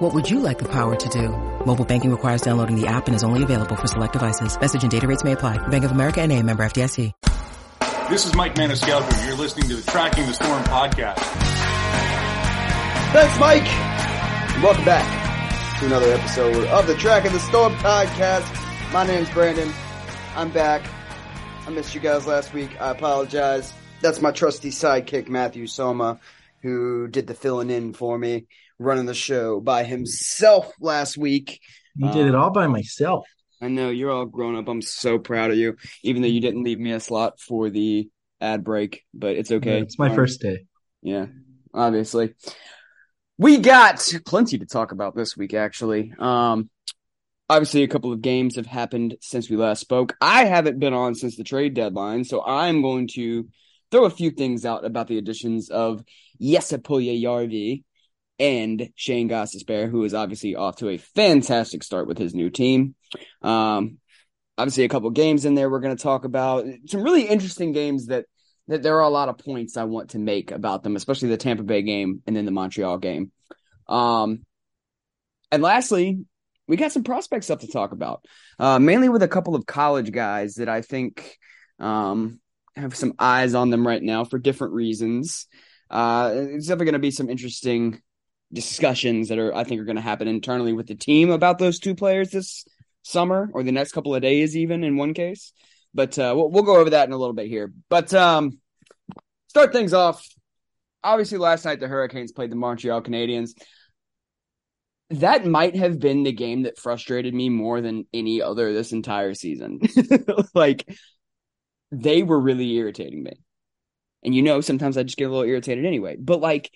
What would you like the power to do? Mobile banking requires downloading the app and is only available for select devices. Message and data rates may apply. Bank of America and a member FDIC. This is Mike Maniscalco. You're listening to the Tracking the Storm podcast. Thanks, Mike. Welcome back to another episode of the Tracking the Storm podcast. My name's Brandon. I'm back. I missed you guys last week. I apologize. That's my trusty sidekick, Matthew Soma, who did the filling in for me, running the show by himself last week. You did it all by myself. I know you're all grown up. I'm so proud of you, even though you didn't leave me a slot for the ad break, but it's okay. Yeah, it's my Um, first day. Yeah, obviously. We got plenty to talk about this week, actually. Um, obviously, a couple of games have happened since we last spoke. I haven't been on since the trade deadline, so I'm going to throw a few things out about the additions of Jesse Puljujarvi and Shane Gostisbehere, who is obviously off to a fantastic start with his new team. Um, obviously, a couple games in there we're going to talk about. Some really interesting games that that there are a lot of points I want to make about them, especially the Tampa Bay game and then the Montreal game. Um, and lastly, we got some prospect stuff to talk about, uh, mainly with a couple of college guys that I think um, have some eyes on them right now for different reasons. Uh, it's definitely going to be some interesting discussions that are I think are going to happen internally with the team about those two players this summer or the next couple of days, even in one case. But uh, we'll, we'll go over that in a little bit here. But um, start things off. Obviously, last night the Hurricanes played the Montreal Canadiens. That might have been the game that frustrated me more than any other this entire season. like, they were really irritating me. And you know, sometimes I just get a little irritated anyway. But like,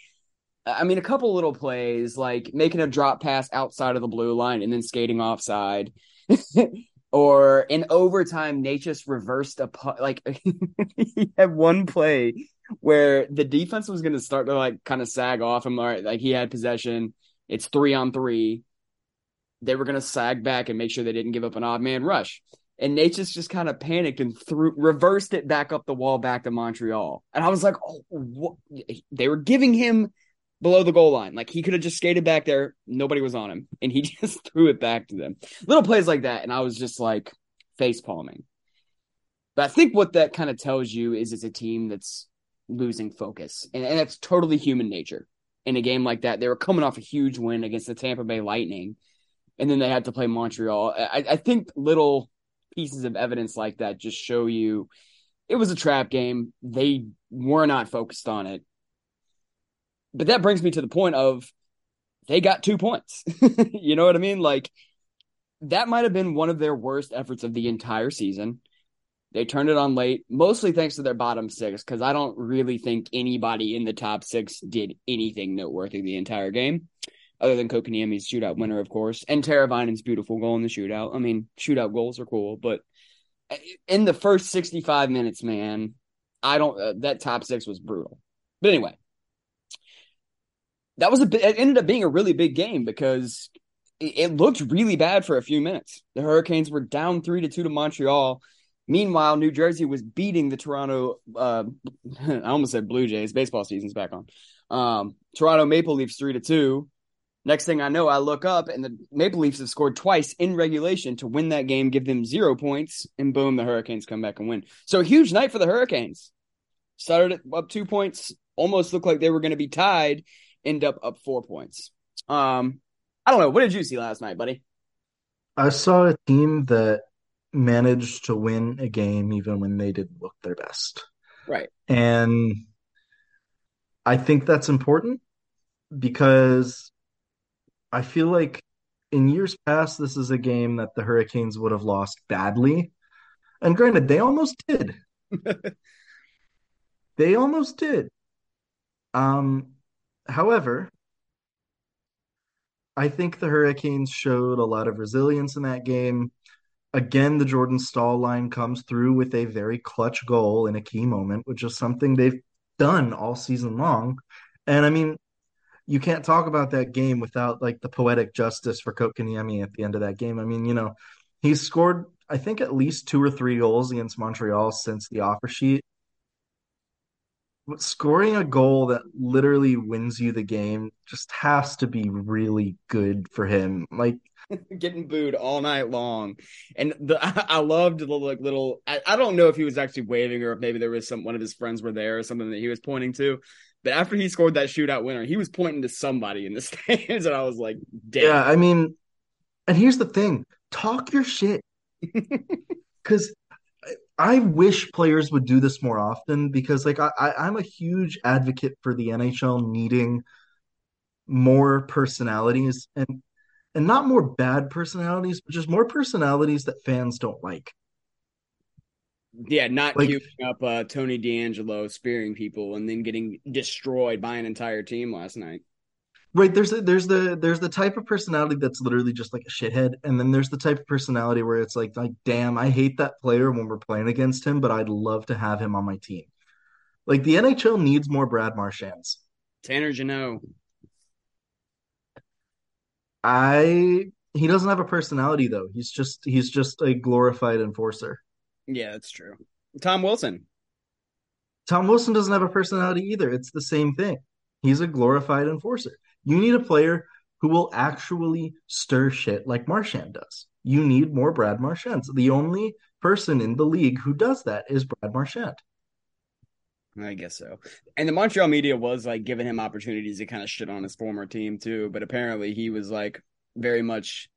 I mean, a couple little plays, like making a drop pass outside of the blue line and then skating offside. or in overtime, just reversed a pu- like he had one play where the defense was going to start to like kind of sag off him. Right, like he had possession. It's three on three. They were going to sag back and make sure they didn't give up an odd man rush. And just, just kind of panicked and threw reversed it back up the wall back to Montreal. And I was like, oh, what? they were giving him below the goal line. Like he could have just skated back there. Nobody was on him. And he just threw it back to them. Little plays like that. And I was just like face palming. But I think what that kind of tells you is it's a team that's losing focus. And, and that's totally human nature. In a game like that, they were coming off a huge win against the Tampa Bay Lightning. And then they had to play Montreal. I, I think little pieces of evidence like that just show you it was a trap game. They were not focused on it but that brings me to the point of they got two points. you know what I mean? Like that might have been one of their worst efforts of the entire season. They turned it on late, mostly thanks to their bottom six, because I don't really think anybody in the top six did anything noteworthy the entire game, other than Kotkaniemi's shootout winner, of course, and Teravainen's beautiful goal in the shootout. I mean, shootout goals are cool, but in the first 65 minutes, man, I don't, uh, that top six was brutal. But anyway, that was a it ended up being a really big game because it, looked really bad for a few minutes. The Hurricanes were down three to two to Montreal. Meanwhile, New Jersey was beating the Toronto. Uh, I almost said Blue Jays. Baseball season's back on. Um, Toronto Maple Leafs three to two. Next thing I know, I look up and the Maple Leafs have scored twice in regulation to win that game, give them zero points, and boom, the Hurricanes come back and win. So a huge night for the Hurricanes. Started up two points, almost looked like they were going to be tied, end up up four points. Um, I don't know. What did you see last night, buddy? I saw a team that managed to win a game even when they didn't look their best. Right. And I think that's important because I feel like in years past, this is a game that the Hurricanes would have lost badly. And granted, they almost did. they almost did. Um, however, I think the Hurricanes showed a lot of resilience in that game. again, the Jordan Staal line comes through with a very clutch goal in a key moment, which is something they've done all season long. And I mean, you can't talk about that game without like the poetic justice for Kotkaniemi at the end of that game. I mean, you know, he's scored I think at least two or three goals against Montreal since the offer sheet. Scoring a goal that literally wins you the game just has to be really good for him. Like getting booed all night long. And the I, loved the like little I, I, don't know if he was actually waving or if maybe there was some one of his friends were there or something that he was pointing to. But after he scored that shootout winner, he was pointing to somebody in the stands, and I was like, Damn. Yeah, I mean, and here's the thing: talk your shit, because I wish players would do this more often. Because like I, I'm a huge advocate for the NHL needing more personalities and and not more bad personalities, but just more personalities that fans don't like. Yeah, not like, queuing up uh, Tony DeAngelo spearing people and then getting destroyed by an entire team last night. Right, there's a, there's the there's the type of personality that's literally just like a shithead, and then there's the type of personality where it's like like damn, I hate that player when we're playing against him, but I'd love to have him on my team. Like the NHL needs more Brad Marchands. Tanner Jeannot. I he doesn't have a personality though. He's just he's just a glorified enforcer. Yeah, that's true. Tom Wilson. Tom Wilson doesn't have a personality either. It's the same thing. He's a glorified enforcer. You need a player who will actually stir shit like Marchand does. You need more Brad Marchands. The only person in the league who does that is Brad Marchand. I guess so. And the Montreal media was like giving him opportunities to kind of shit on his former team too, but apparently he was like very much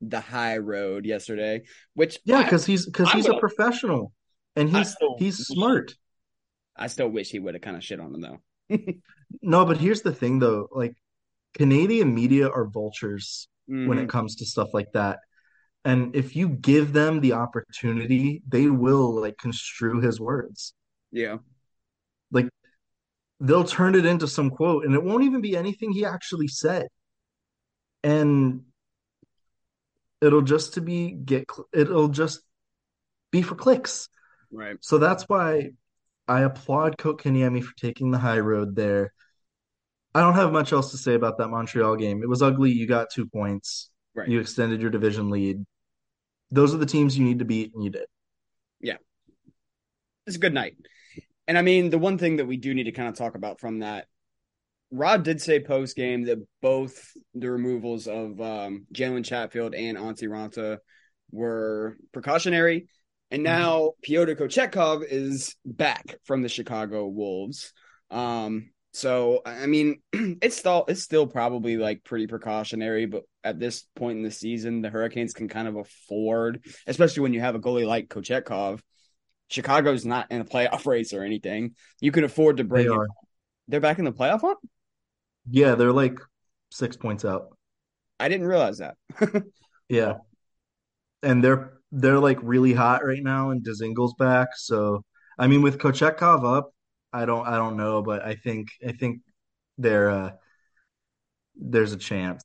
the high road yesterday. Which yeah, because he's because he's a professional and he's still, he's smart. I still wish he would have kind of shit on him though. no, but here's the thing though, like Canadian media are vultures mm-hmm. when it mm-hmm. comes to stuff like that. And if you give them the opportunity, they will like construe his words. Yeah like they'll turn it into some quote and it won't even be anything he actually said and it'll just to be get it'll just be for clicks right so that's why i applaud Kotkaniemi for taking the high road there i don't have much else to say about that montreal game it was ugly you got two points right. you extended your division lead those are the teams you need to beat and you did yeah it's a good night and I mean, the one thing that we do need to kind of talk about from that, Rod did say post game that both the removals of um, Jalen Chatfield and Antti Raanta were precautionary. And mm-hmm. now Pyotr Kochetkov is back from the Chicago Wolves. Um, so I mean, it's still it's still probably like pretty precautionary, but at this point in the season, the Hurricanes can kind of afford, especially when you have a goalie like Kochetkov, Chicago's not in a playoff race or anything. You can afford to bring. They are. They're back in the playoff hunt. Yeah, they're like six points out. I didn't realize that. yeah, and they're they're like really hot right now, and Dzingel's back. So I mean, with Kochetkov up, I don't I don't know, but I think I think they're uh, there's a chance.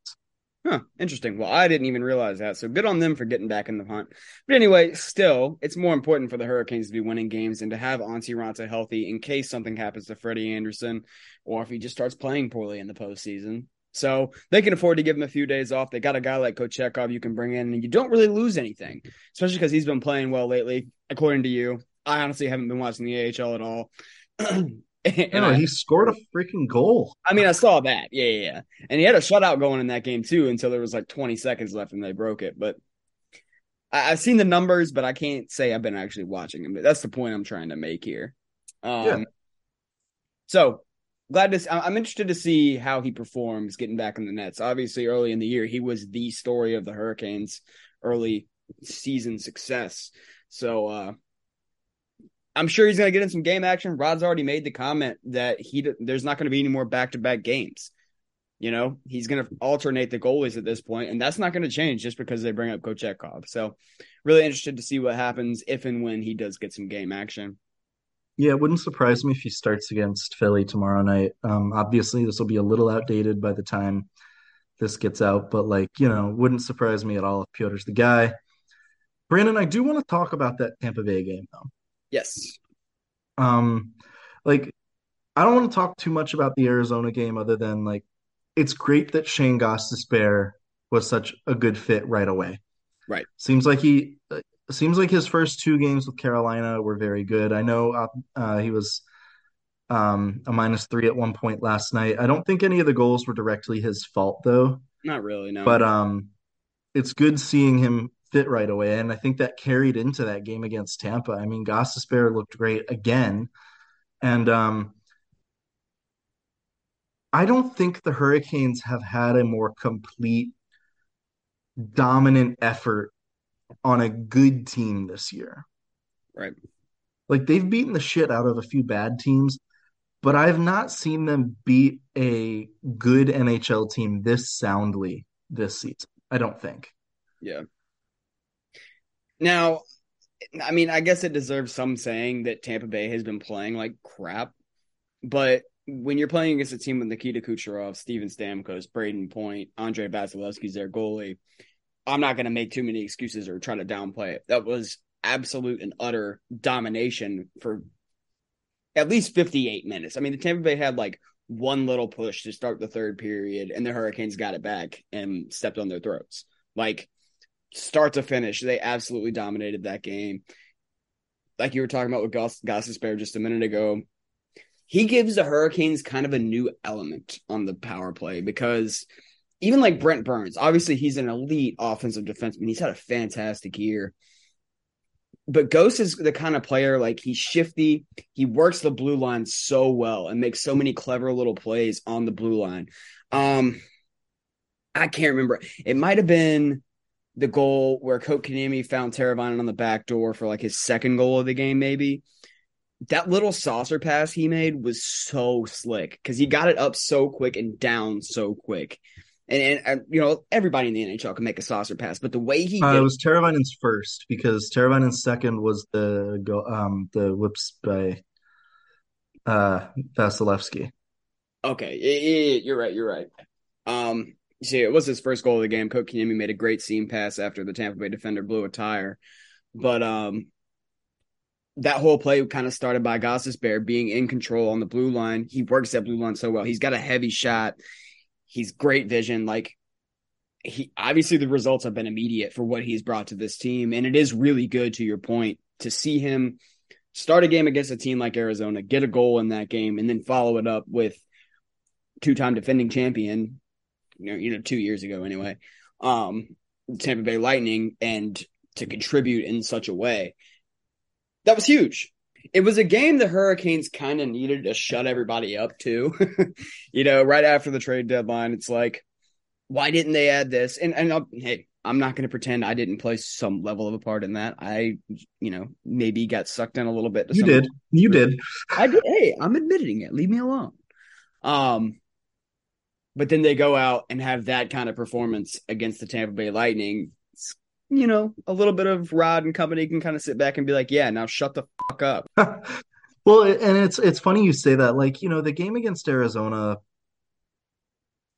Huh, interesting. Well, I didn't even realize that. So good on them for getting back in the hunt. But anyway, still, it's more important for the Hurricanes to be winning games and to have Antti Raanta healthy in case something happens to Freddie Andersen or if he just starts playing poorly in the postseason. So they can afford to give him a few days off. They got a guy like Kochetkov you can bring in, and you don't really lose anything, especially because he's been playing well lately, according to you. I honestly haven't been watching the AHL at all. and know, he scored a freaking goal. I mean, I saw that. Yeah, yeah, yeah. And he had a shutout going in that game too until there was like 20 seconds left and they broke it. But I, have seen the numbers, but I can't say I've been actually watching. But that's the point I'm trying to make here. Um, yeah. So glad to. I'm interested to see how he performs getting back in the nets. Obviously, early in the year, he was the story of the Hurricanes' early season success. So uh, I'm sure he's going to get in some game action. Rod's already made the comment that he there's not going to be any more back to back games. You know, he's going to alternate the goalies at this point, and that's not going to change just because they bring up Kochetkov. So, really interested to see what happens if and when he does get some game action. Yeah, it wouldn't surprise me if he starts against Philly tomorrow night. Um, obviously, this will be a little outdated by the time this gets out, but like you know, wouldn't surprise me at all if Piotr's the guy. Brandon, I do want to talk about that Tampa Bay game though. Yes. Um, like I don't want to talk too much about the Arizona game other than like it's great that Shane Gostisbehere was such a good fit right away. Right. Seems like he seems like his first two games with Carolina were very good. I know uh, uh, he was um, a minus three at one point last night. I don't think any of the goals were directly his fault though. Not really, no. But um, it's good seeing him fit right away, and I think that carried into that game against Tampa. I mean, Gostisbehere looked great again, and um, I don't think the Hurricanes have had a more complete, dominant effort on a good team this year. Right. Like they've beaten the shit out of a few bad teams, but I've not seen them beat a good NHL team this soundly this season. I don't think. Yeah. Now, I mean, I guess it deserves some saying that Tampa Bay has been playing like crap, but when you're playing against a team with Nikita Kucherov, Steven Stamkos, Brayden Point, Andrei Vasilevskiy's their goalie, I'm not going to make too many excuses or try to downplay it. That was absolute and utter domination for at least 58 minutes. I mean, the Tampa Bay had like one little push to start the third period, and the Hurricanes got it back and stepped on their throats. Like start to finish, they absolutely dominated that game. Like you were talking about with Goss, Gostisbehere just a minute ago, he gives the Hurricanes kind of a new element on the power play because even like Brent Burns, obviously he's an elite offensive defenseman. He's had a fantastic year. But Ghost is the kind of player like he's shifty. He works the blue line so well and makes so many clever little plays on the blue line. Um, I can't remember. It might have been the goal where Kotkaniemi found Teravainen on the back door for like his second goal of the game, maybe. That little saucer pass he made was so slick because he got it up so quick and down so quick. And, and, and, you know everybody in the NHL can make a saucer pass, but the way he uh, it was Teravainen's first because Teravainen's second was the go um the whips by uh Vasilevskiy. Okay, you're right. You're right. Um, see, it was his first goal of the game. Kotkaniemi made a great seam pass after the Tampa Bay defender blew a tire, but um, that whole play kind of started by Gostisbehere being in control on the blue line. He works that blue line so well. He's got a heavy shot He's great vision. Like he obviously the results have been immediate for what he's brought to this team. And it is really good to your point to see him start a game against a team like Arizona, get a goal in that game, and then follow it up with two time defending champion, you know, two years ago anyway. Um, Tampa Bay Lightning and to contribute in such a way. That was huge it was a game the Hurricanes kind of needed to shut everybody up to. you know, right after the trade deadline, it's like, why didn't they add this? And and I'll, hey, I'm not going to pretend I didn't play some level of a part in that. I, you know, maybe got sucked in a little bit. you did. You did. I did. Hey, I'm admitting it. Leave me alone. Um, but then they go out and have that kind of performance against the Tampa Bay Lightning you know, a little bit of Rod and company can kind of sit back and be like, yeah, now shut the fuck up. well, and it's it's funny you say that. Like, you know, the game against Arizona,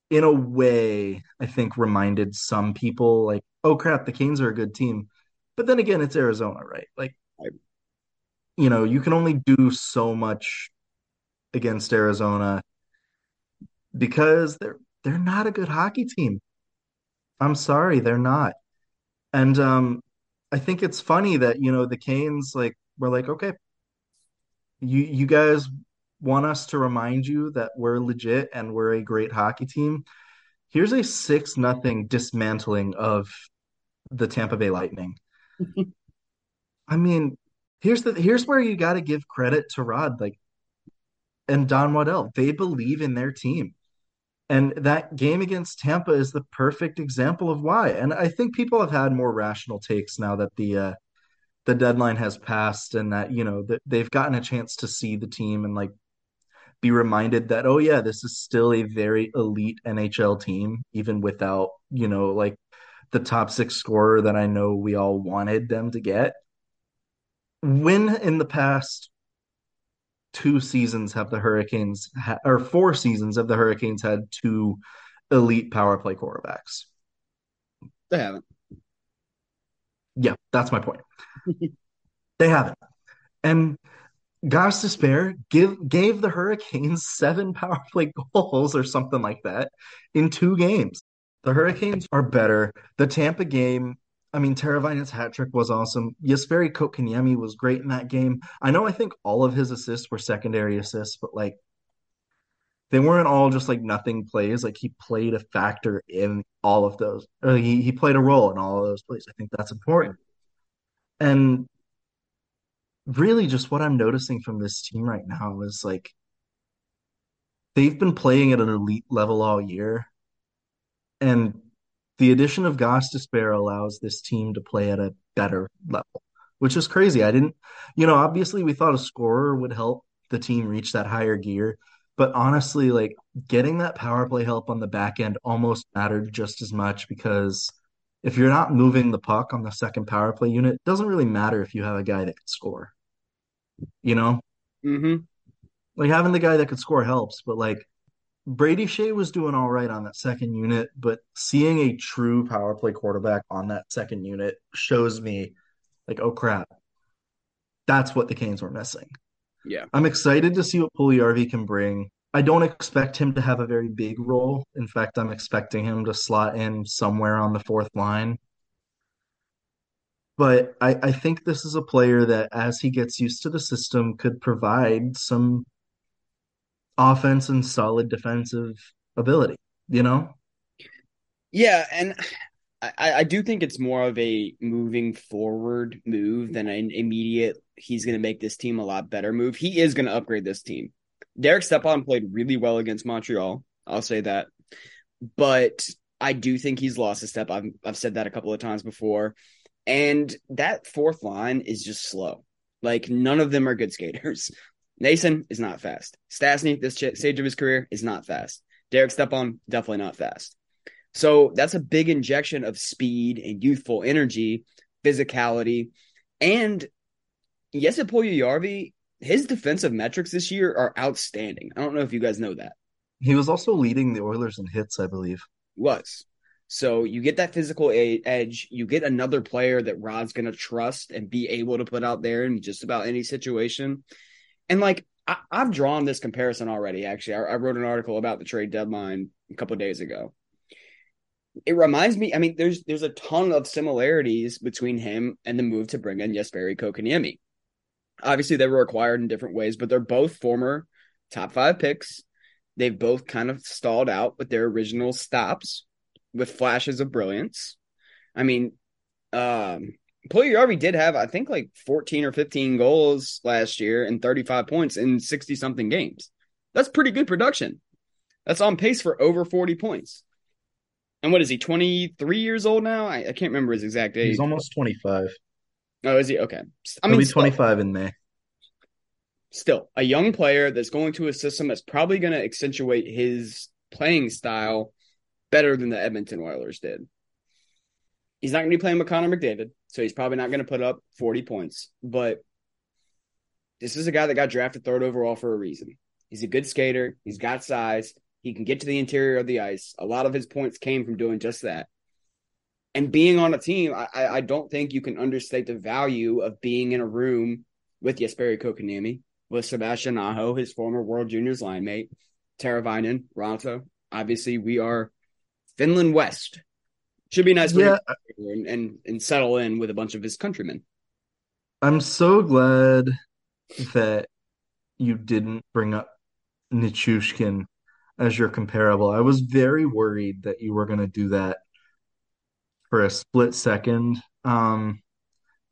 in a way, I think reminded some people like, oh crap, the Canes are a good team. But then again, it's Arizona, right? Like, you know, you can only do so much against Arizona because they're they're not a good hockey team. I'm sorry, they're not. And um, I think it's funny that you know the Canes like were like, okay, you you guys want us to remind you that we're legit and we're a great hockey team. Here's a six nothing dismantling of the Tampa Bay Lightning. I mean, here's the here's where you got to give credit to Rod like and Don Waddell. They believe in their team. And that game against Tampa is the perfect example of why. And I think people have had more rational takes now that the uh, the deadline has passed and that you know that they've gotten a chance to see the team and like be reminded that oh yeah, this is still a very elite NHL team even without, you know, like the top 6 scorer that I know we all wanted them to get. When in the past two seasons have the Hurricanes ha- or four seasons have the Hurricanes had two elite power play quarterbacks. They haven't. Yeah, that's my point. they haven't. And Gostisbehere give gave the Hurricanes seven power play goals or something like that in two games. The Hurricanes are better. The Tampa game, I mean, Teravainen's hat trick was awesome. Jesperi Kotkaniemi was great in that game. I know I think all of his assists were secondary assists, but like they weren't all just like nothing plays. Like he played a factor in all of those. Or he, he played a role in all of those plays. I think that's important. And really just what I'm noticing from this team right now is like they've been playing at an elite level all year. And the addition of Gostisbehere allows this team to play at a better level, which is crazy. I didn't, you know, obviously we thought a scorer would help the team reach that higher gear. But honestly, like getting that power play help on the back end almost mattered just as much because if you're not moving the puck on the second power play unit, it doesn't really matter if you have a guy that can score. You know? Mm-hmm. Like having the guy that could score helps, but like Brady Skjei was doing all right on that second unit, but seeing a true power play quarterback on that second unit shows me like, oh crap. That's what the Canes were missing. Yeah. I'm excited to see what Puljujarvi can bring. I don't expect him to have a very big role. In fact, I'm expecting him to slot in somewhere on the fourth line. But I, I think this is a player that, as he gets used to the system, could provide some offense and solid defensive ability, you know? Yeah, and I, I do think it's more of a moving forward move than an immediate he's going to make this team a lot better move. He is going to upgrade this team. Derek Stepan played really well against Montreal. I'll say that. But I do think he's lost a step. I've, I've said that a couple of times before. And that fourth line is just slow. Like, none of them are good skaters. Noesen is not fast. Stastny, this stage of his career, is not fast. Derek Stepan, definitely not fast. So that's a big injection of speed and youthful energy, physicality, and Jesse Puljujarvi, his defensive metrics this year are outstanding. I don't know if you guys know that. He was also leading the Oilers in hits, I believe. Was. So you get that physical edge. You get another player that Rod's going to trust and be able to put out there in just about any situation. And like, I, have drawn this comparison already. Actually, I, I, wrote an article about the trade deadline a couple days ago. It reminds me. I mean, there's there's a ton of similarities between him and the move to bring in Jesperi Kotkaniemi. Obviously, they were acquired in different ways, but they're both former top five picks. They've both kind of stalled out with their original stops with flashes of brilliance. I mean, um, Puljujarvi did have, I think, like 14 or 15 goals last year and 35 points in 60 something games. That's pretty good production. That's on pace for over 40 points. And what is he, 23 years old now? I, I can't remember his exact age. He's almost 25. Oh, is he? Okay. I mean, He'll be 25 in May. Still, a young player that's going to a system that's probably going to accentuate his playing style better than the Edmonton Oilers did. He's not going to be playing with Connor McDavid, so he's probably not going to put up 40 points. But this is a guy that got drafted third overall for a reason. He's a good skater. He's got size. He can get to the interior of the ice. A lot of his points came from doing just that and being on a team, I, I don't think you can understate the value of being in a room with Jesperi Kotkaniemi, with Sebastian Aho, his former World Juniors line mate, Teravainen, Raanta. Obviously, we are Finland West. Should be nice yeah. and, and and settle in with a bunch of his countrymen. I'm so glad that you didn't bring up Nichushkin as your comparable. I was very worried that you were going to do that for a split second. Um,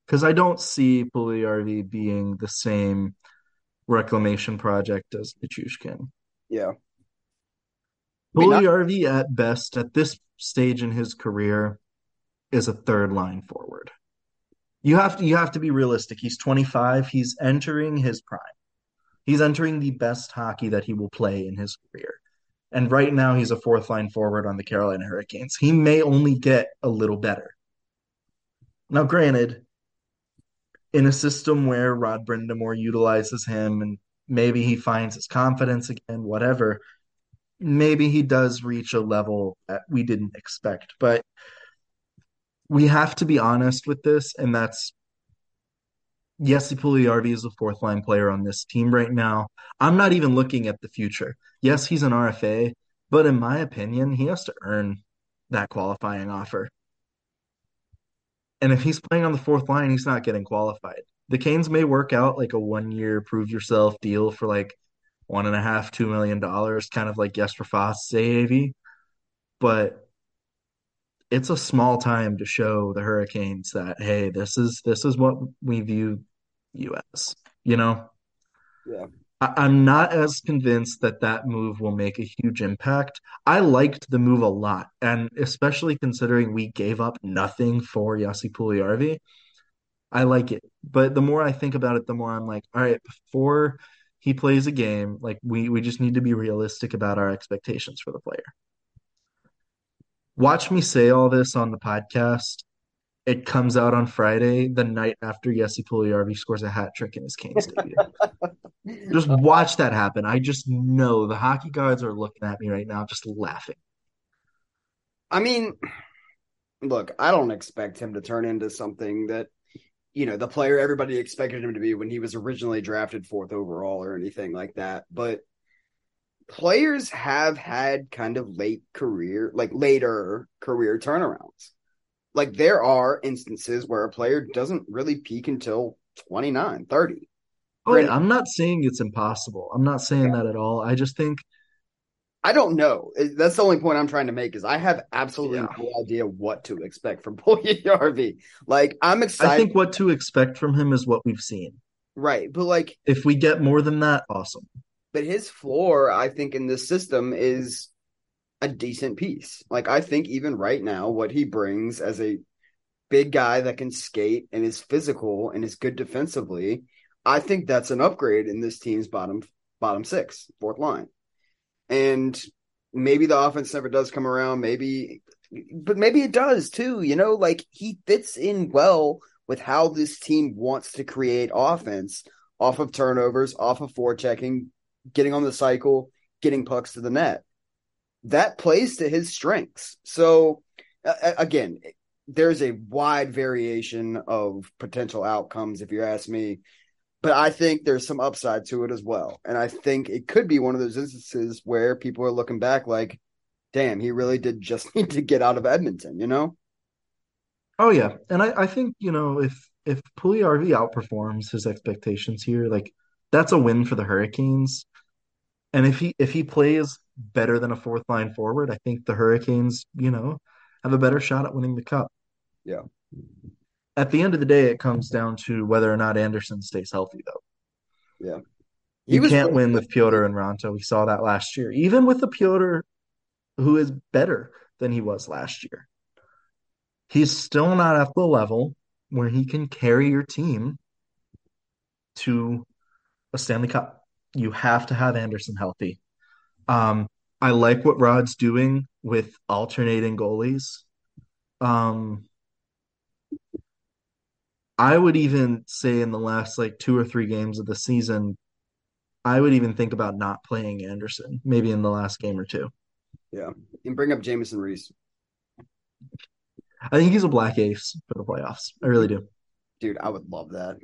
because I don't see Puljujarvi being the same reclamation project as Nichushkin. Yeah. Puljujarvi at best at this stage in his career is a third line forward. You have to you have to be realistic. He's 25. He's entering his prime. He's entering the best hockey that he will play in his career. And right now, he's a fourth line forward on the Carolina Hurricanes. He may only get a little better. Now, granted, in a system where Rod Brind'Amour utilizes him and maybe he finds his confidence again, whatever, maybe he does reach a level that we didn't expect. But we have to be honest with this, and that's Jesse Puljujarvi is a fourth line player on this team right now. I'm not even looking at the future. Yes, he's an RFA, but in my opinion, he has to earn that qualifying offer. And if he's playing on the fourth line, he's not getting qualified. The Canes may work out like a one year prove yourself deal for like one and a half, two million dollars, kind of like Jesper Fast AAV. But it's a small time to show the Hurricanes that hey, this is this is what we view US. You know, Yeah. I, am not as convinced that that move will make a huge impact. I liked the move a lot, and especially considering we gave up nothing for Jesse Puljujarvi, I like it. But the more I think about it, the more I'm like, all right, before he plays a game, like we we just need to be realistic about our expectations for the player. Watch me say all this on the podcast it comes out on Friday, the night after Jesse Puljujarvi scores a hat trick in his Canes debut. just watch that happen. I just know the hockey gods are looking at me right now, just laughing. I mean, look, I don't expect him to turn into something that you know the player everybody expected him to be when he was originally drafted fourth overall or anything like that. But players have had kind of late career, like later career turnarounds like there are instances where a player doesn't really peak until 29, 30. Oh, yeah, I'm not saying it's impossible. I'm not saying yeah. that at all. I just think I don't know. Uh, that's the only point I'm trying to make is I have absolutely yeah. no idea what to expect from Puljujarvi. Like I'm excited. I think what to expect from him is what we've seen. Right, but like if we get more than that, awesome. But his floor, I think, in this system is a decent piece. Like I think even right now, what he brings as a big guy that can skate and is physical and is good defensively, I think that's an upgrade in this team's bottom bottom six, fourth line. And maybe the offense never does come around, maybe but maybe it does too, you know, like he fits in well with how this team wants to create offense off of turnovers, off of forechecking, getting on the cycle, getting pucks to the net. That plays to his strengths. So again, there's a wide variation of potential outcomes if you ask me, but I think there's some upside to it as well. And I think it could be one of those instances where people are looking back like, damn, he really did just need to get out of Edmonton, you know? Oh yeah. And I, I think, you know, if if Puljujarvi outperforms his expectations here, like that's a win for the Hurricanes. And if he if he plays better than a fourth line forward, I think the Hurricanes, you know, have a better shot at winning the cup. Yeah. At the end of the day, it comes down to whether or not Andersen stays healthy, though. Yeah. He you can't win with Piotr and Raanta. We saw that last year. Even with the Piotr who is better than he was last year, he's still not at the level where he can carry your team to a Stanley Cup. You have to have Andersen healthy. Um, I like what Rod's doing with alternating goalies. Um, I would even say in the last like two or three games of the season, I would even think about not playing Andersen, maybe in the last game or two. Yeah, and bring up Jamieson Rees. I think he's a black ace for the playoffs. I really do. Dude, I would love that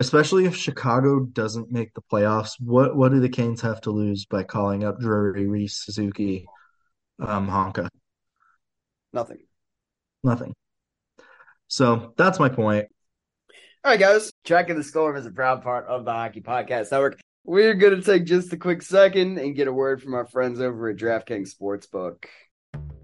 especially if Chicago doesn't make the playoffs. What what do the Canes have to lose by calling up Drury, Rees, Suzuki, um, Honka? Nothing. Nothing. So that's my point. All right, guys. Tracking the Storm is a proud part of the Hockey Podcast Network. We're going to take just a quick second and get a word from our friends over at DraftKings Sportsbook.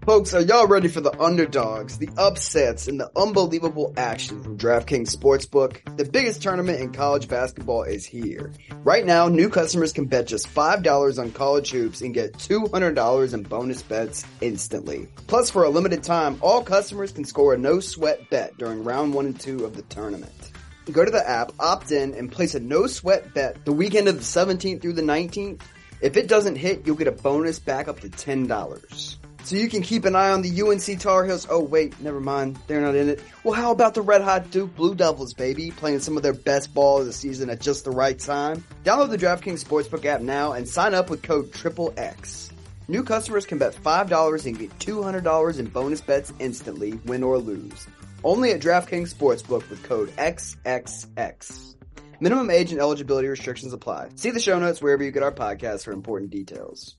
Folks, are y'all ready for the underdogs, the upsets, and the unbelievable action from DraftKings Sportsbook? The biggest tournament in college basketball is here. Right now, new customers can bet just $5 on college hoops and get $200 in bonus bets instantly. Plus, for a limited time, all customers can score a no sweat bet during round one and two of the tournament. Go to the app, opt in, and place a no sweat bet the weekend of the 17th through the 19th. If it doesn't hit, you'll get a bonus back up to $10 so you can keep an eye on the UNC Tar Heels. Oh wait, never mind, they're not in it. Well, how about the Red Hot Duke Blue Devils, baby, playing some of their best ball of the season at just the right time? Download the DraftKings Sportsbook app now and sign up with code Triple X. New customers can bet $5 and get $200 in bonus bets instantly, win or lose. Only at DraftKings Sportsbook with code XXX. Minimum age and eligibility restrictions apply. See the show notes wherever you get our podcast for important details.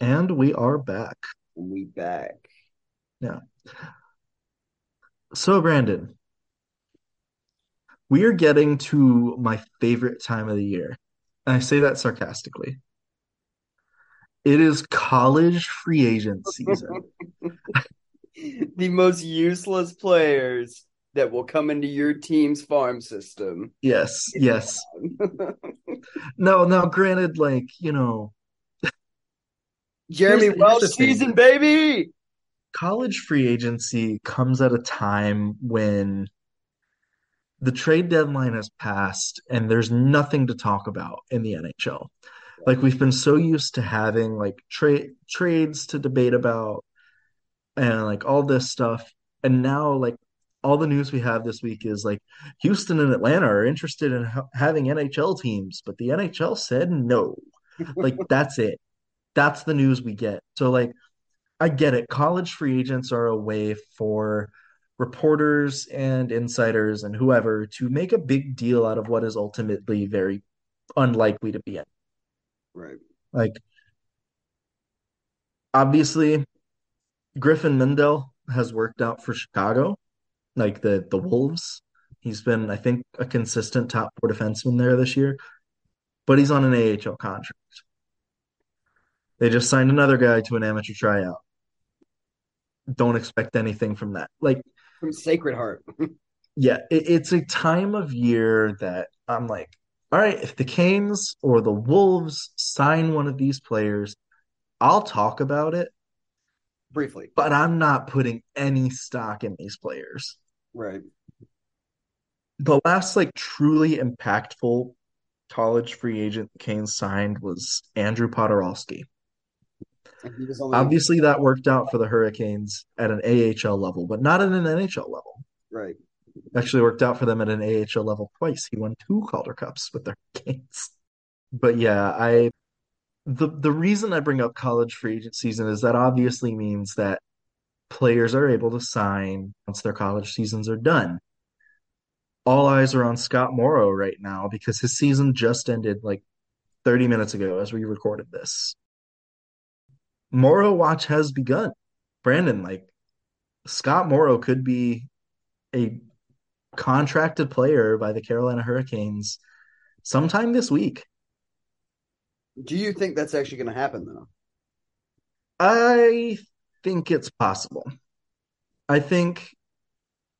And we are back. We back. Yeah. So, Brandon, we are getting to my favorite time of the year. And I say that sarcastically. It is college free agent season. the most useless players that will come into your team's farm system. Yes, yes. no, now granted, like, you know, Jeremy Here's- here's Welch the season, baby. college free agency comes at a time when the trade deadline has passed and there's nothing to talk about in the NHL. Like we've been so used to having like trade trades to debate about and like all this stuff and now like all the news we have this week is like Houston and Atlanta are interested in ha- having NHL teams, but the NHL said no. Like that's it. That's the news we get. So like I get it. College free agents are a way for reporters and insiders and whoever to make a big deal out of what is ultimately very unlikely to be in. Right. Like, obviously, Griffin Mendel has worked out for Chicago, like the the Wolves. He's been, I think, a consistent top four defenseman there this year, but he's on an AHL contract. They just signed another guy to an amateur tryout. Don't expect anything from that. Like, From Sacred Heart. yeah, it, it's a time of year that I'm like, all right, if the Canes or the Wolves sign one of these players, I'll talk about it, Briefly. but I'm not putting any stock in these players. Right. The last like truly impactful college free agent the Canes signed was Andrew Poturalski. And he was only Obviously, that worked out for the Hurricanes at an AHL level, but not at an NHL level. right. Actually worked out for them at an AHL level twice. He won two Calder Cups with the Hurricanes. But yeah, I the the reason I bring up college free agent season is that obviously means that players are able to sign once their college seasons are done. All eyes are on Scott Morrow right now because his season just ended like 30 minutes ago as we recorded this. Morrow watch has begun. Brandon, like Scott Morrow could be a contracted player by the Carolina Hurricanes sometime this week. Do you think that's actually going to happen, though? I think it's possible. I think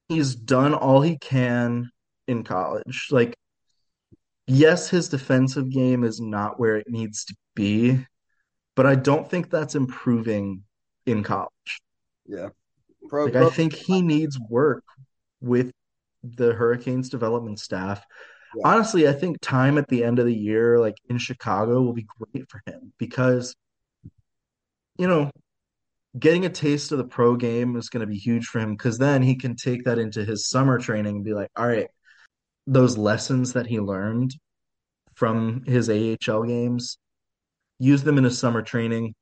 he's done all he can in college. Like, yes, his defensive game is not where it needs to be, but I don't think that's improving in college. Yeah. Pro, Like, pro- I think he needs work with the Hurricanes development staff. Yeah. Honestly, I think time at the end of the year, like in Chicago, will be great for him because, you know, getting a taste of the pro game is going to be huge for him because then he can take that into his summer training and be like, all right, those lessons that he learned from his AHL games, use them in his summer training,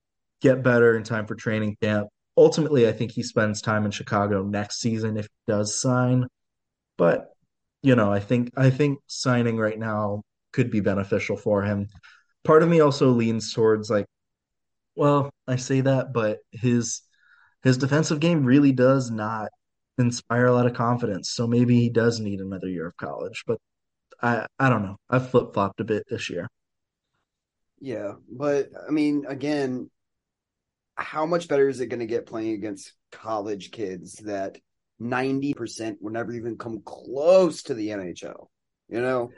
get better in time for training camp. Ultimately, I think he spends time in Chicago next season if he does sign. But, you know, I think I think signing right now could be beneficial for him. Part of me also leans towards like, well, I say that, but his his defensive game really does not inspire a lot of confidence. So maybe he does need another year of college. But I I don't know. I've flip flopped a bit this year. Yeah. But, I mean, again, how much better is it going to get playing against college kids that 90% will never even come close to the NHL? You know?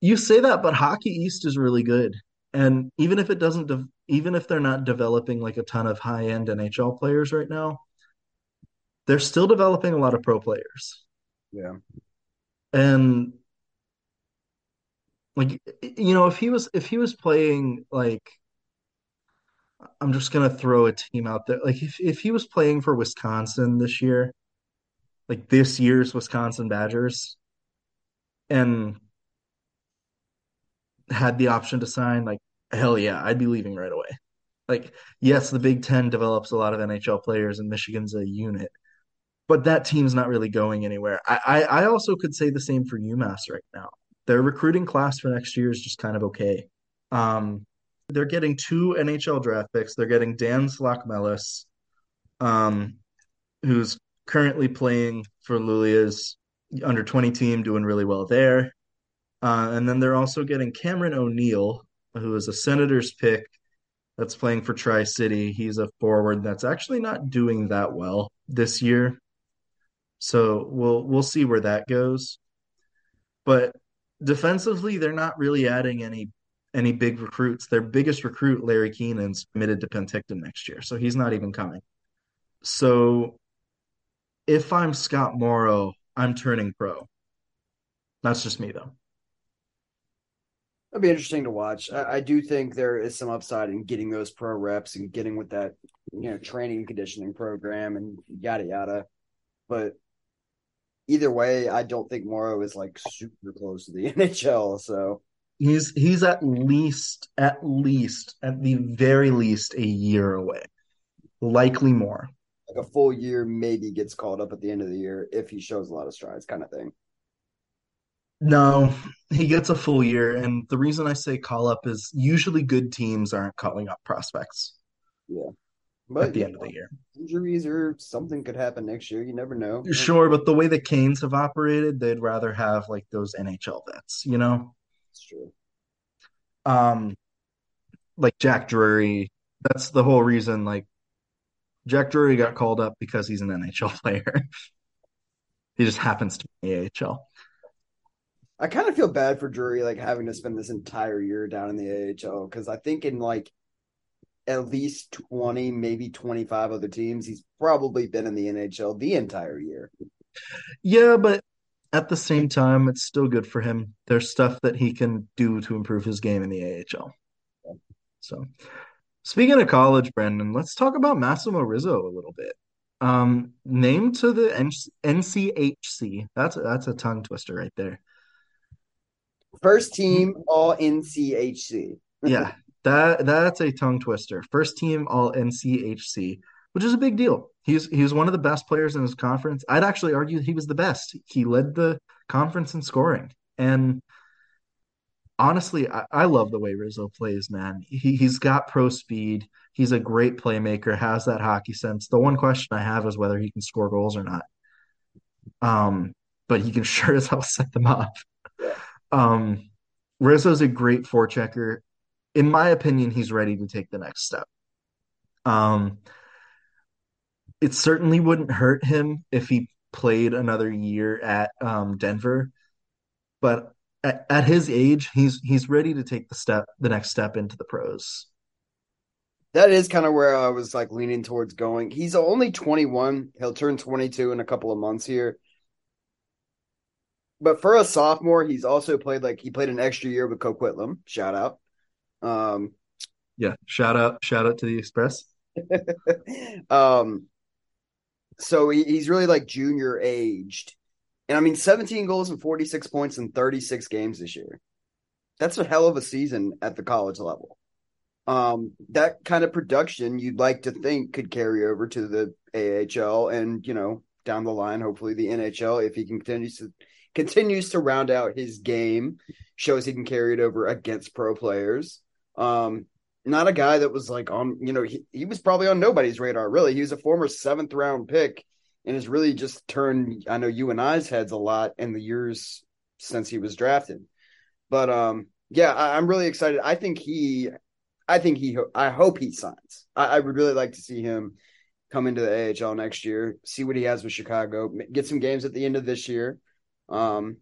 You say that, but Hockey East is really good. And even if it doesn't, de- even if they're not developing like a ton of high end NHL players right now, they're still developing a lot of pro players. Yeah. And like you know, if he was if he was playing like I'm just gonna throw a team out there. Like if if he was playing for Wisconsin this year, like this year's Wisconsin Badgers, and had the option to sign, like hell yeah, I'd be leaving right away. Like, yes, the Big Ten develops a lot of NHL players, and Michigan's a unit, but that team's not really going anywhere. I, I, I also could say the same for UMass right now. Their recruiting class for next year is just kind of okay. Um, they're getting two NHL draft picks. They're getting Dans Locmelis, um, who's currently playing for Luleå's under 20 team, doing really well there. Uh, and then they're also getting Cameron O'Neill, who is a Senators pick that's playing for Tri City. He's a forward that's actually not doing that well this year. So we'll we'll see where that goes. But defensively, they're not really adding any any big recruits. Their biggest recruit, Larry Keenan's committed to Penticton next year, so he's not even coming. So if I'm Scott Morrow, I'm turning pro. That's just me though. It'd be interesting to watch. I, I, do think there is some upside in getting those pro reps and getting with that, you know, training conditioning program and yada yada. But either way, I don't think Morrow is like super close to the NHL. So he's he's at least at least at the very least a year away, likely more. Like a full year, maybe gets called up at the end of the year if he shows a lot of strides, kind of thing. No, he gets a full year. And the reason I say call up is usually good teams aren't calling up prospects. Yeah. But, at the end know, of the year. Injuries or something could happen next year. You never know. Sure, but the way the Canes have operated, they'd rather have like those NHL vets, you know? That's true. Um like Jack Drury. That's the whole reason like Jack Drury got called up because he's an NHL player. he just happens to be AHL. I kind of feel bad for Drury like having to spend this entire year down in the AHL because I think in like at least 20, maybe 25 other teams, he's probably been in the NHL the entire year. Yeah, but at the same time, it's still good for him. There's stuff that he can do to improve his game in the AHL. So, speaking of college, Brendan, let's talk about Massimo Rizzo a little bit. Um, named to the NCHC. That's a, that's a tongue twister right there. First team all NCHC. yeah, that that's a tongue twister. First team all NCHC, which is a big deal. He's he's one of the best players in his conference. I'd actually argue he was the best. He led the conference in scoring. And honestly, I, I love the way Rizzo plays, man. He he's got pro speed. He's a great playmaker, has that hockey sense. The one question I have is whether he can score goals or not. Um, but he can sure as hell set them up. Um, Rizzo's a great forechecker. In my opinion, he's ready to take the next step. Um, it certainly wouldn't hurt him if he played another year at um, Denver, but at, at his age, he's he's ready to take the step, the next step into the pros. That is kind of where I was like leaning towards going. He's only 21. He'll turn 22 in a couple of months here but for a sophomore, he's also played like he played an extra year with Coquitlam. Shout out. Um, yeah, shout out, shout out to the Express. um, so he, he's really like junior aged, and I mean, 17 goals and 46 points in 36 games this year. That's a hell of a season at the college level. Um, that kind of production you'd like to think could carry over to the AHL and you know down the line, hopefully the NHL if he continues to continues to round out his game, shows he can carry it over against pro players. Um, not a guy that was like on, you know, he, he was probably on nobody's radar, really. He was a former seventh round pick and has really just turned, I know you and I's heads a lot in the years since he was drafted. But um, yeah, I, am really excited. I think he, I think he, I hope he signs. I, I would really like to see him come into the AHL next year, see what he has with Chicago, get some games at the end of this year. Um,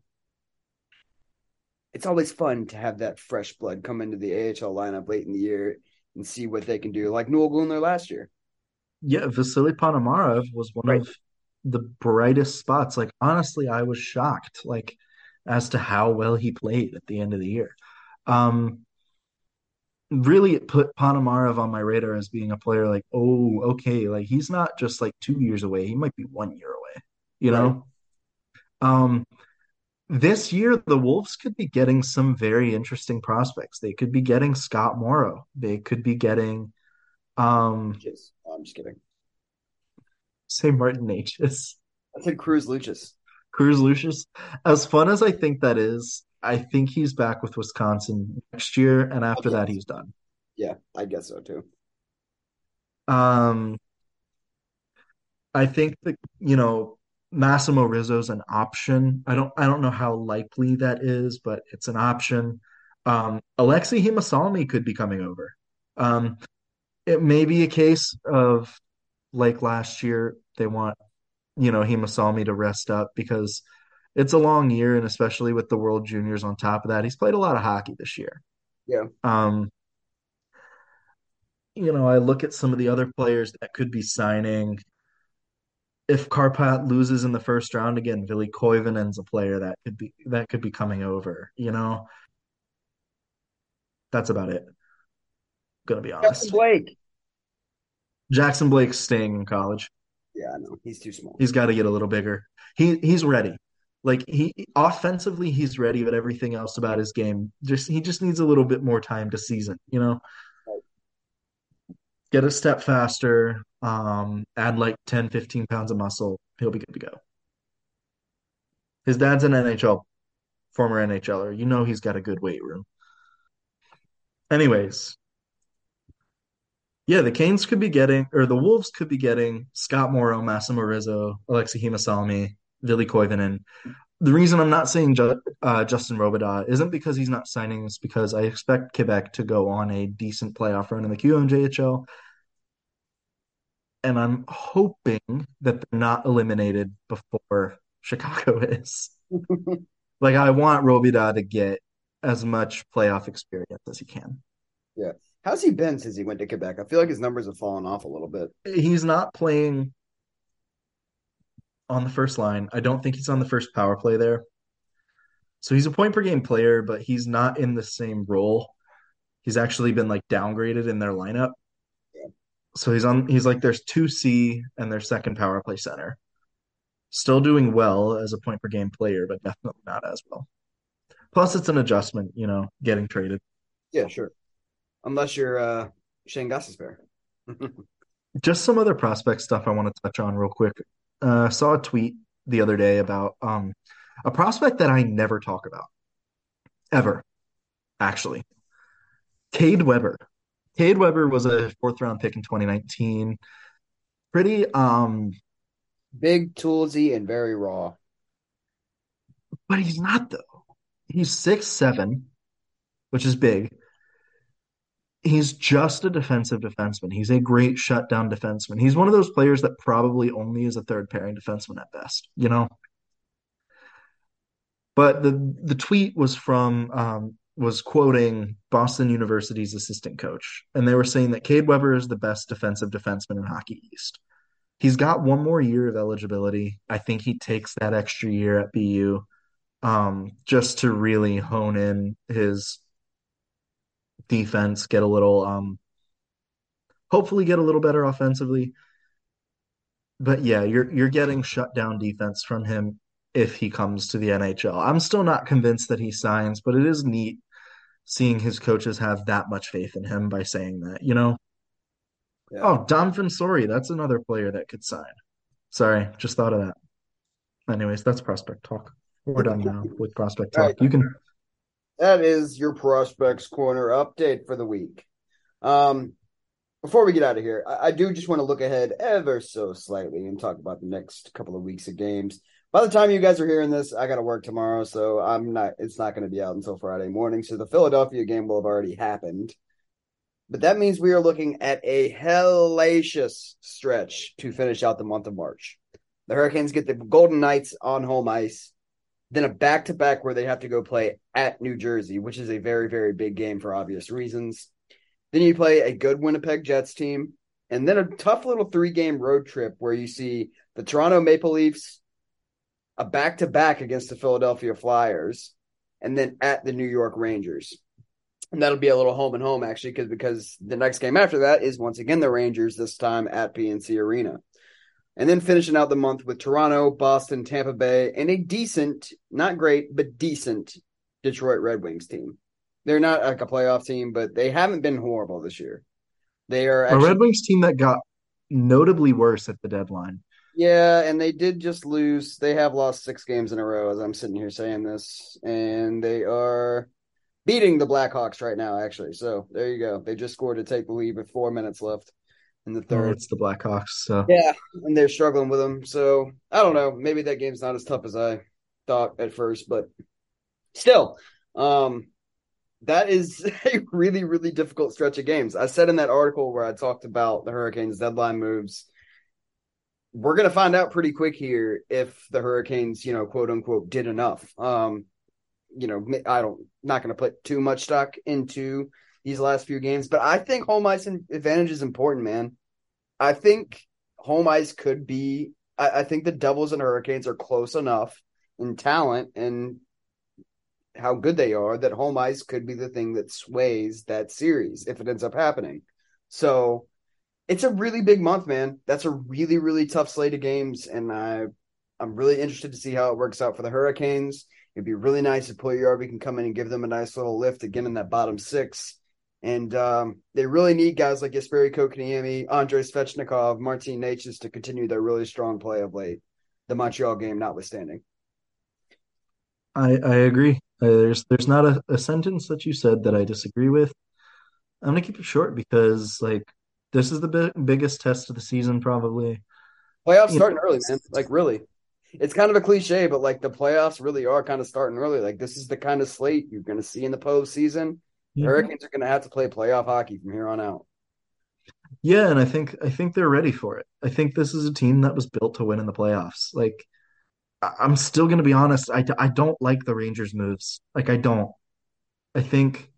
it's always fun to have that fresh blood come into the AHL lineup late in the year and see what they can do, like Noel Gunler last year. Yeah, Vasily Ponomarev was one right. of the brightest spots. Like honestly, I was shocked, like as to how well he played at the end of the year. Um, really, it put Ponomarev on my radar as being a player. Like, oh, okay, like he's not just like two years away; he might be one year away. You know. Um, this year, the Wolves could be getting some very interesting prospects. They could be getting Scott Morrow. They could be getting Um, Lucius. Oh, I'm just kidding. say Martin Necas. I said Cruz Lucius. Cruz Lucius. As fun as I think that is, I think he's back with Wisconsin next year, and after that, he's done. Yeah, I guess so too. Um, I think that you know Massimo Rizzo's an option. I don't I don't know how likely that is, but it's an option. Um, Aleksi Heimosalmi could be coming over. Um, it may be a case of like last year, they want you know Heimosalmi to rest up because it's a long year, and especially with the World Juniors on top of that, he's played a lot of hockey this year. Yeah. Um, you know, I look at some of the other players that could be signing. If Karpat loses in the first round again, Ville Koivunen's a player that could be that could be coming over, you know. That's about it. Gonna be honest. Jackson Blake. Jackson Blake's staying in college. Yeah, I know. He's too small. He's got to get a little bigger. He he's ready. Like he offensively, he's ready, but everything else about his game just he just needs a little bit more time to season, you know. Get a step faster, um, add like 10, 15 pounds of muscle, he'll be good to go. His dad's an NHL, former NHLer. You know he's got a good weight room. Anyways, yeah, the Canes could be getting, or the Wolves could be getting Scott Morrow, Massimo Rizzo, Aleksi Heimosalmi, Ville Koivunen. The reason I'm not saying Ju- uh, Justin Robidas isn't because he's not signing, it's because I expect Quebec to go on a decent playoff run in the QMJHL. And I'm hoping that they're not eliminated before Chicago is. like, I want Robida to get as much playoff experience as he can. Yeah. How's he been since he went to Quebec? I feel like his numbers have fallen off a little bit. He's not playing on the first line. I don't think he's on the first power play there. So he's a point per game player, but he's not in the same role. He's actually been like downgraded in their lineup. So he's on he's like there's 2C and their second power play center. Still doing well as a point per game player, but definitely not as well. Plus it's an adjustment, you know, getting traded. Yeah, sure. Unless you're uh Shane Gostisbehere. Just some other prospect stuff I want to touch on real quick. Uh saw a tweet the other day about um a prospect that I never talk about. Ever, actually. Cade Webber. Cade Webber was a fourth round pick in 2019. Pretty um Big, toolsy, and very raw. but he's not though. He's six seven, which is big. He's just a defensive defenseman. He's a great shutdown defenseman. He's one of those players that probably only is a third pairing defenseman at best, you know? But the the tweet was from um, was quoting Boston University's assistant coach, and they were saying that Cade Webber is the best defensive defenseman in Hockey East. He's got one more year of eligibility. I think he takes that extra year at BU um, just to really hone in his defense, get a little, um, hopefully, get a little better offensively. But yeah, you're you're getting shut down defense from him if he comes to the NHL. I'm still not convinced that he signs, but it is neat seeing his coaches have that much faith in him by saying that, you know? Yeah. Oh, Dom Fensore, that's another player that could sign. Sorry, just thought of that. Anyways, that's prospect talk. We're done now with prospect talk. right. You can That is your prospects corner update for the week. Um, before we get out of here, I, I do just want to look ahead ever so slightly and talk about the next couple of weeks of games. By the time you guys are hearing this, I got to work tomorrow, so I'm not. It's not going to be out until Friday morning. So the Philadelphia game will have already happened, but that means we are looking at a hellacious stretch to finish out the month of March. The Hurricanes get the Golden Knights on home ice then a back to back where they have to go play at New Jersey, which is a very, very big game for obvious reasons. Then you play a good Winnipeg Jets team, and then a tough little three game road trip where you see the Toronto Maple Leafs, a back to back against the Philadelphia Flyers, and then at the New York Rangers. And that'll be a little home and home actually, because because the next game after that is once again the Rangers, this time at PNC Arena. And then finishing out the month with Toronto, Boston, Tampa Bay, and a decent, not great, but decent Detroit Red Wings team. They're not like a playoff team, but they haven't been horrible this year. They are a Red Wings team that got notably worse at the deadline. Yeah, and they did just lose. They have lost six games in a row as I'm sitting here saying this, and they are beating the Blackhawks right now, actually. So there you go. They just scored to take the lead with four minutes left in the third. Oh, it's the Blackhawks. So yeah, and they're struggling with them. So I don't know. Maybe that game's not as tough as I thought at first, but still, um, that is a really, really difficult stretch of games. I said in that article where I talked about the Hurricanes' deadline moves, we're going to find out pretty quick here if the Hurricanes, you know, quote unquote, did enough. Um, you know, I don't, not going to put too much stock into these last few games, but I think home ice advantage is important, man. I think home ice could be. I, I think the Devils and Hurricanes are close enough in talent and how good they are that home ice could be the thing that sways that series if it ends up happening. So it's a really big month, man. That's a really, really tough slate of games, and I I'm really interested to see how it works out for the Hurricanes. It'd be really nice if Puljujarvi can come in and give them a nice little lift again in that bottom six. And um, they really need guys like Jesperi Kotkaniemi, Andrei Svechnikov, Martin Necas to continue their really strong play of late, the Montreal game notwithstanding. I, I agree. Uh, there's there's not a, a sentence that you said that I disagree with. I'm gonna keep it short because like this is the bi- biggest test of the season probably. Playoffs you starting know, early, man. Like really, it's kind of a cliche, but like the playoffs really are kind of starting early. Like this is the kind of slate you're gonna see in the postseason. Mm-hmm. Hurricanes are gonna have to play playoff hockey from here on out. Yeah, and I think I think they're ready for it. I think this is a team that was built to win in the playoffs. Like I'm still going to be honest. I, I don't like the Rangers' moves. Like, I don't. I think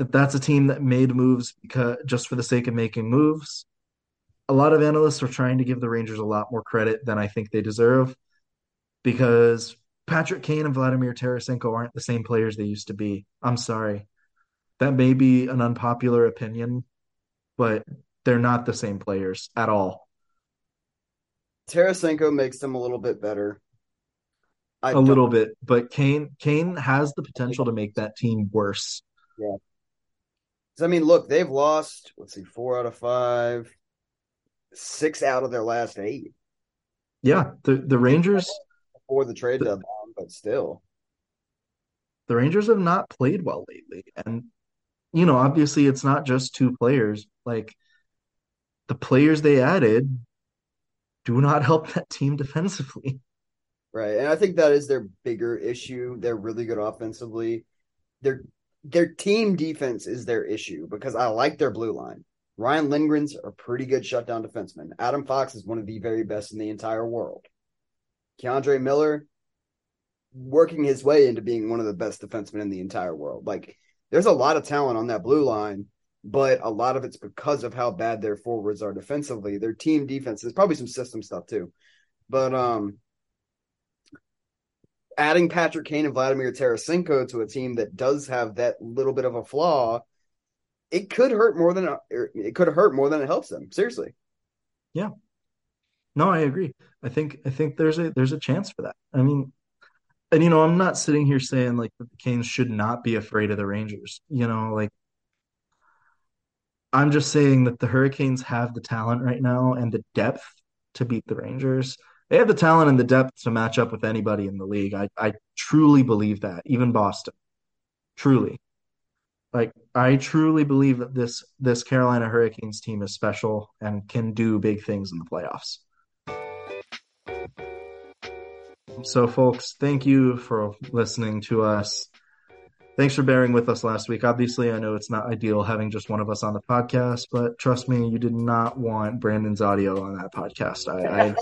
that that's a team that made moves because just for the sake of making moves. A lot of analysts are trying to give the Rangers a lot more credit than I think they deserve because Patrick Kane and Vladimir Tarasenko aren't the same players they used to be. I'm sorry. That may be an unpopular opinion, but they're not the same players at all. Tarasenko makes them a little bit better. I a little bit, but Kane Kane has the potential to make that team worse. Yeah. I mean, look, they've lost. Let's see, four out of five, six out of their last eight. Yeah, the the Rangers before the trade deadline, but still, the Rangers have not played well lately, and you know, obviously, it's not just two players. Like the players they added do not help that team defensively. Right. And I think that is their bigger issue. They're really good offensively. Their their team defense is their issue because I like their blue line. Ryan Lindgren's a pretty good shutdown defenseman. Adam Fox is one of the very best in the entire world. K'Andre Miller working his way into being one of the best defensemen in the entire world. Like there's a lot of talent on that blue line but a lot of it's because of how bad their forwards are defensively. Their team defense is probably some system stuff too. But um adding Patrick Kane and Vladimir Tarasenko to a team that does have that little bit of a flaw, it could hurt more than er, it could hurt more than it helps them. Seriously. Yeah. No, I agree. I think I think there's a there's a chance for that. I mean, and you know, I'm not sitting here saying like the Canes should not be afraid of the Rangers. You know, like I'm just saying that the Hurricanes have the talent right now and the depth to beat the Rangers. They have the talent and the depth to match up with anybody in the league. I, I truly believe that, even Boston. Truly. Like I truly believe that this this Carolina Hurricanes team is special and can do big things in the playoffs. So folks, thank you for listening to us thanks for bearing with us last week. Obviously, I know it's not ideal having just one of us on the podcast, but trust me, you did not want Brandon's audio on that podcast. I,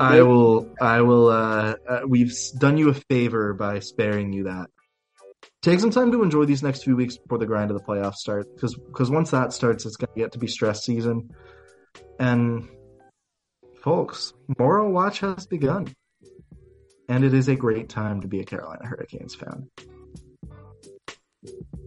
I, I will, I will. Uh, uh, we've done you a favor by sparing you that. Take some time to enjoy these next few weeks before the grind of the playoffs start, because because once that starts, it's going to get to be stress season. And folks, Morrow Watch has begun, and it is a great time to be a Carolina Hurricanes fan. Thank you.